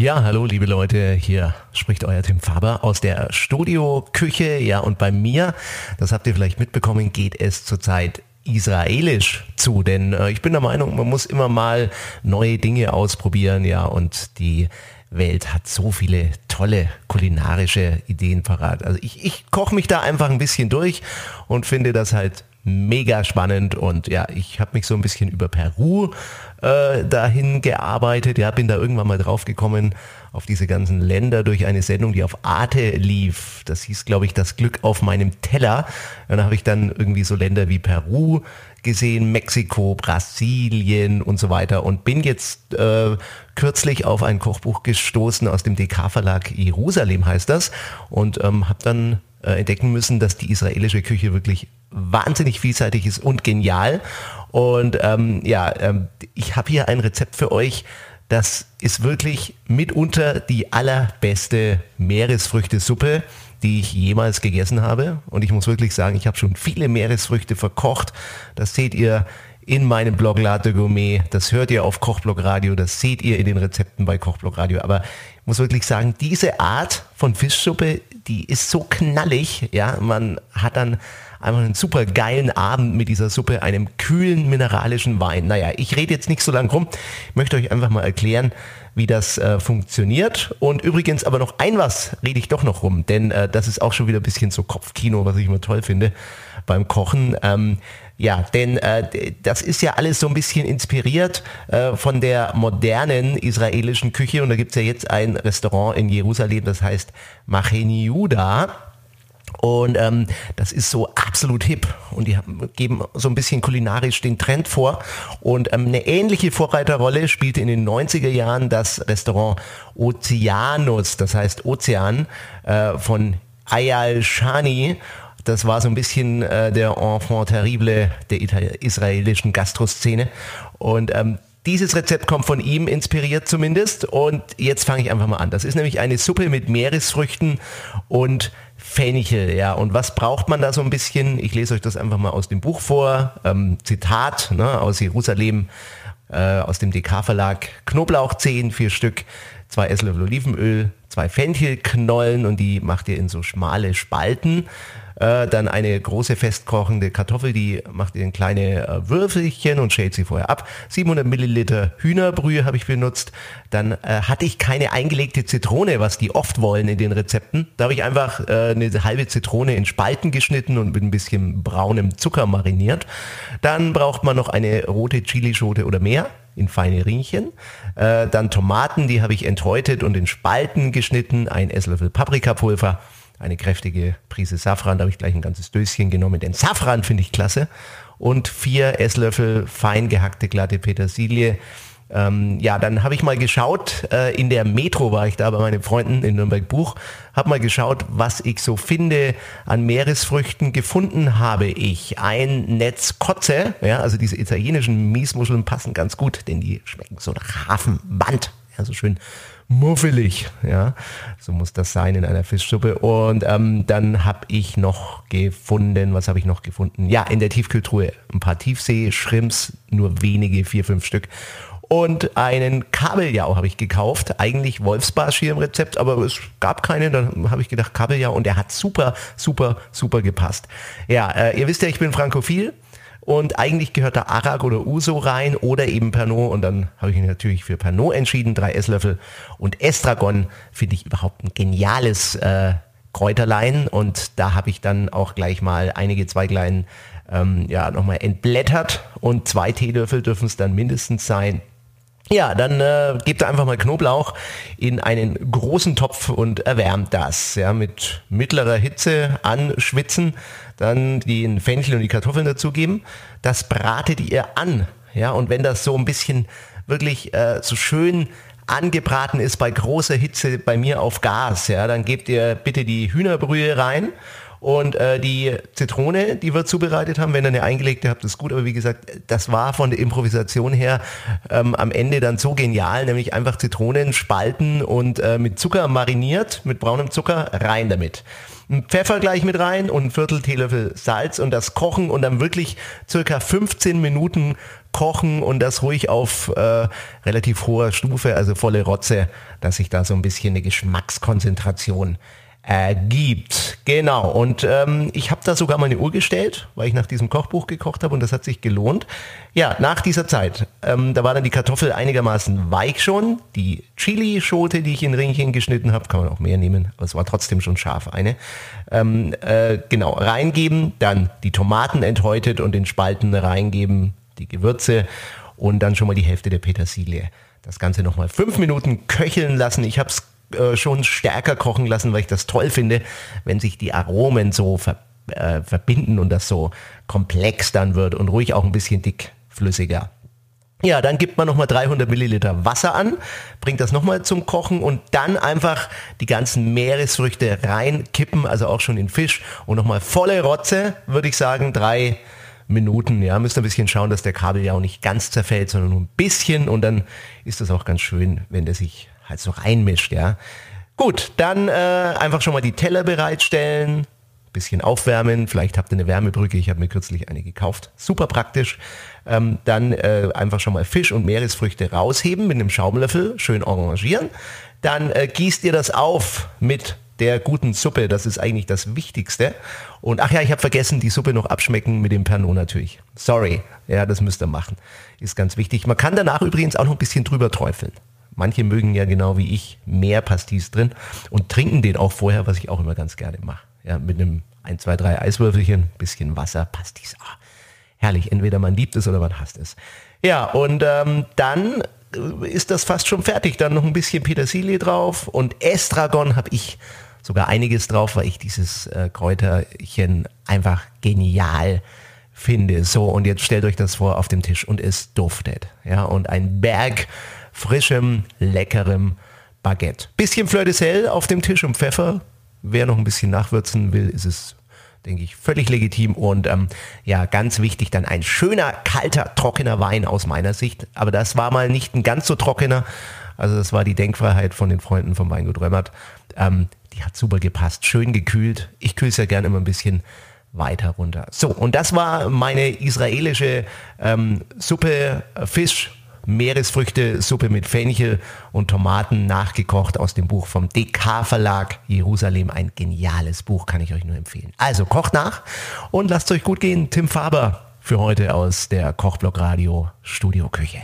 Ja, hallo liebe Leute, hier spricht euer Tim Faber aus der Studioküche. Ja, und bei mir, das habt ihr vielleicht mitbekommen, geht es zurzeit israelisch zu, denn äh, ich bin der Meinung, man muss immer mal neue Dinge ausprobieren, ja, und die Welt hat so viele tolle kulinarische Ideen parat. Also ich, ich koche mich da einfach ein bisschen durch und finde das halt mega spannend und ja, ich habe mich so ein bisschen über Peru äh, dahin gearbeitet. Ja, bin da irgendwann mal drauf gekommen auf diese ganzen Länder durch eine Sendung, die auf Arte lief. Das hieß, glaube ich, das Glück auf meinem Teller. Und dann habe ich dann irgendwie so Länder wie Peru gesehen, Mexiko, Brasilien und so weiter und bin jetzt äh, kürzlich auf ein Kochbuch gestoßen aus dem DK-Verlag Jerusalem heißt das und ähm, habe dann äh, entdecken müssen, dass die israelische Küche wirklich wahnsinnig vielseitig ist und genial. Und ähm, ja, ähm, ich habe hier ein Rezept für euch. Das ist wirklich mitunter die allerbeste Meeresfrüchtesuppe, die ich jemals gegessen habe. Und ich muss wirklich sagen, ich habe schon viele Meeresfrüchte verkocht. Das seht ihr in meinem Blog Latte Gourmet. Das hört ihr auf Kochblog Radio. Das seht ihr in den Rezepten bei Kochblog Radio. Aber ich muss wirklich sagen, diese Art von Fischsuppe, die ist so knallig. Ja, man hat dann einfach einen super geilen Abend mit dieser Suppe, einem kühlen mineralischen Wein. Naja, ich rede jetzt nicht so lange rum. Ich möchte euch einfach mal erklären, wie das äh, funktioniert. Und übrigens aber noch ein was rede ich doch noch rum, denn äh, das ist auch schon wieder ein bisschen so Kopfkino, was ich immer toll finde beim Kochen. Ähm, ja, denn äh, das ist ja alles so ein bisschen inspiriert äh, von der modernen israelischen Küche. Und da gibt's ja jetzt ein Restaurant in Jerusalem, das heißt Macheni Yuda. Und ähm, das ist so absolut hip und die geben so ein bisschen kulinarisch den Trend vor. Und ähm, eine ähnliche Vorreiterrolle spielte in den 90er Jahren das Restaurant Oceanus, das heißt Ozean, äh, von Ayal Shani. Das war so ein bisschen äh, der Enfant terrible der israelischen Gastroszene. Und ähm, dieses Rezept kommt von ihm inspiriert zumindest. Und jetzt fange ich einfach mal an. Das ist nämlich eine Suppe mit Meeresfrüchten und Fenchel, ja. Und was braucht man da so ein bisschen? Ich lese euch das einfach mal aus dem Buch vor. Ähm, Zitat ne, aus Jerusalem, äh, aus dem DK-Verlag. Knoblauch 10, vier Stück, zwei Esslöffel Olivenöl, zwei Fenchelknollen und die macht ihr in so schmale Spalten. Äh, dann eine große festkochende Kartoffel, die macht ihr in kleine äh, Würfelchen und schält sie vorher ab. 700 Milliliter Hühnerbrühe habe ich benutzt. Dann äh, hatte ich keine eingelegte Zitrone, was die oft wollen in den Rezepten. Da habe ich einfach äh, eine halbe Zitrone in Spalten geschnitten und mit ein bisschen braunem Zucker mariniert. Dann braucht man noch eine rote Chilischote oder mehr in feine Riemchen. Äh, dann Tomaten, die habe ich enthäutet und in Spalten geschnitten. Ein Esslöffel Paprikapulver eine kräftige Prise Safran, da habe ich gleich ein ganzes Döschen genommen, denn Safran finde ich klasse. Und vier Esslöffel fein gehackte glatte Petersilie. Ähm, ja, dann habe ich mal geschaut, äh, in der Metro war ich da bei meinen Freunden in Nürnberg Buch, habe mal geschaut, was ich so finde an Meeresfrüchten. Gefunden habe ich ein Netz Kotze, ja, also diese italienischen Miesmuscheln passen ganz gut, denn die schmecken so nach Hafenband, ja, so schön muffelig, ja, so muss das sein in einer Fischsuppe. Und ähm, dann habe ich noch gefunden, was habe ich noch gefunden? Ja, in der Tiefkühltruhe ein paar Tiefsee-Shrimps, nur wenige, vier, fünf Stück. Und einen Kabeljau habe ich gekauft, eigentlich Wolfsbarsch hier im Rezept, aber es gab keine, dann habe ich gedacht Kabeljau. Und der hat super, super, super gepasst. Ja, äh, ihr wisst ja, ich bin frankophil. Und eigentlich gehört da Arak oder Uso rein oder eben Pernod. Und dann habe ich mich natürlich für Pernod entschieden, drei Esslöffel und Estragon finde ich überhaupt ein geniales äh, Kräuterlein. Und da habe ich dann auch gleich mal einige Zweiglein ähm, ja nochmal entblättert. Und zwei Teelöffel dürfen es dann mindestens sein. Ja, dann äh, gebt einfach mal Knoblauch in einen großen Topf und erwärmt das. Ja, mit mittlerer Hitze anschwitzen, dann den Fenchel und die Kartoffeln dazugeben. Das bratet ihr an. Ja, und wenn das so ein bisschen wirklich äh, so schön angebraten ist bei großer Hitze bei mir auf Gas, ja, dann gebt ihr bitte die Hühnerbrühe rein Und äh, die Zitrone, die wir zubereitet haben, wenn ihr eine eingelegte habt, ist gut. Aber wie gesagt, das war von der Improvisation her ähm, am Ende dann so genial, nämlich einfach Zitronen spalten und äh, mit Zucker mariniert, mit braunem Zucker, rein damit. Ein Pfeffer gleich mit rein und ein Viertel Teelöffel Salz und das kochen und dann wirklich circa 15 Minuten kochen und das ruhig auf äh, relativ hoher Stufe, also volle Rotze, dass sich da so ein bisschen eine Geschmackskonzentration ergibt. Genau. Und ähm, ich habe da sogar meine Uhr gestellt, weil ich nach diesem Kochbuch gekocht habe und das hat sich gelohnt. Ja, nach dieser Zeit, ähm, da war dann die Kartoffel einigermaßen weich schon. Die Chili-Schote, die ich in Ringchen geschnitten habe, kann man auch mehr nehmen, aber es war trotzdem schon scharf eine. Ähm, äh, genau, reingeben, dann die Tomaten enthäutet und in Spalten reingeben, die Gewürze und dann schon mal die Hälfte der Petersilie. Das Ganze nochmal fünf Minuten köcheln lassen. Ich habe es äh, schon stärker kochen lassen, weil ich das toll finde, wenn sich die Aromen so ver, äh, verbinden und das so komplex dann wird und ruhig auch ein bisschen dickflüssiger. Ja, dann gibt man nochmal 300 Milliliter Wasser an, bringt das nochmal zum Kochen und dann einfach die ganzen Meeresfrüchte reinkippen, also auch schon in Fisch und nochmal volle Rotze, würde ich sagen, drei Minuten. Ja, müsst ein bisschen schauen, dass der Kabel ja auch nicht ganz zerfällt, sondern nur ein bisschen und dann ist das auch ganz schön, wenn der sich halt so reinmischt, ja. Gut, dann äh, einfach schon mal die Teller bereitstellen, bisschen aufwärmen, vielleicht habt ihr eine Wärmebrücke, ich habe mir kürzlich eine gekauft, super praktisch. Ähm, dann äh, einfach schon mal Fisch und Meeresfrüchte rausheben mit einem Schaumlöffel, schön arrangieren. Dann äh, gießt ihr das auf mit der guten Suppe, das ist eigentlich das Wichtigste. Und ach ja, ich habe vergessen, die Suppe noch abschmecken mit dem Pernod natürlich. Sorry, ja, das müsst ihr machen. Ist ganz wichtig. Man kann danach übrigens auch noch ein bisschen drüber träufeln. Manche mögen ja genau wie ich mehr Pastis drin und trinken den auch vorher, was ich auch immer ganz gerne mache. Ja, mit einem 1, 2, 3 Eiswürfelchen, bisschen Wasser, Pastis. Ah, herrlich, entweder man liebt es oder man hasst es. Ja, und ähm, dann ist das fast schon fertig. Dann noch ein bisschen Petersilie drauf und Estragon habe ich sogar einiges drauf, weil ich dieses äh, Kräuterchen einfach genial finde. So, und jetzt stellt euch das vor auf dem Tisch und es duftet. Ja, und ein Berg frischem, leckerem Baguette. Bisschen Fleur de Sel auf dem Tisch und Pfeffer. Wer noch ein bisschen nachwürzen will, ist es, denke ich, völlig legitim. Und ähm, ja, ganz wichtig, dann ein schöner, kalter, trockener Wein aus meiner Sicht. Aber das war mal nicht ein ganz so trockener. Also das war die Denkfreiheit von den Freunden vom Weingut Römmert. Ähm, die hat super gepasst, schön gekühlt. Ich kühle es ja gerne immer ein bisschen weiter runter. So, und das war meine israelische ähm, Suppe äh, Fisch Meeresfrüchte-Suppe mit Fenchel und Tomaten nachgekocht aus dem Buch vom DK Verlag Jerusalem. Ein geniales Buch, kann ich euch nur empfehlen. Also kocht nach und lasst euch gut gehen. Tim Faber für heute aus der Kochblock Radio Studio Küche.